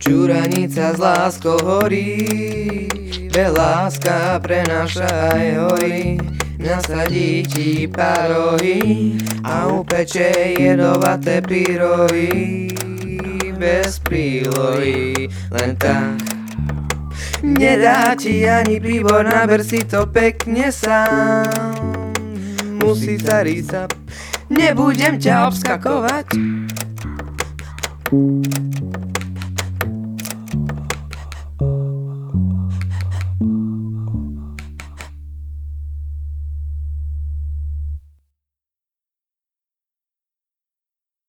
Čuranica s láskou horí, ve láska prenáša aj horí. Nasadí ti parohy a upeče jedovaté pyrohy bez prílohy, len tak. Nedá ti ani príbor, naber si to pekne sám. Musí sa rýsať, nebudem ťa obskakovať.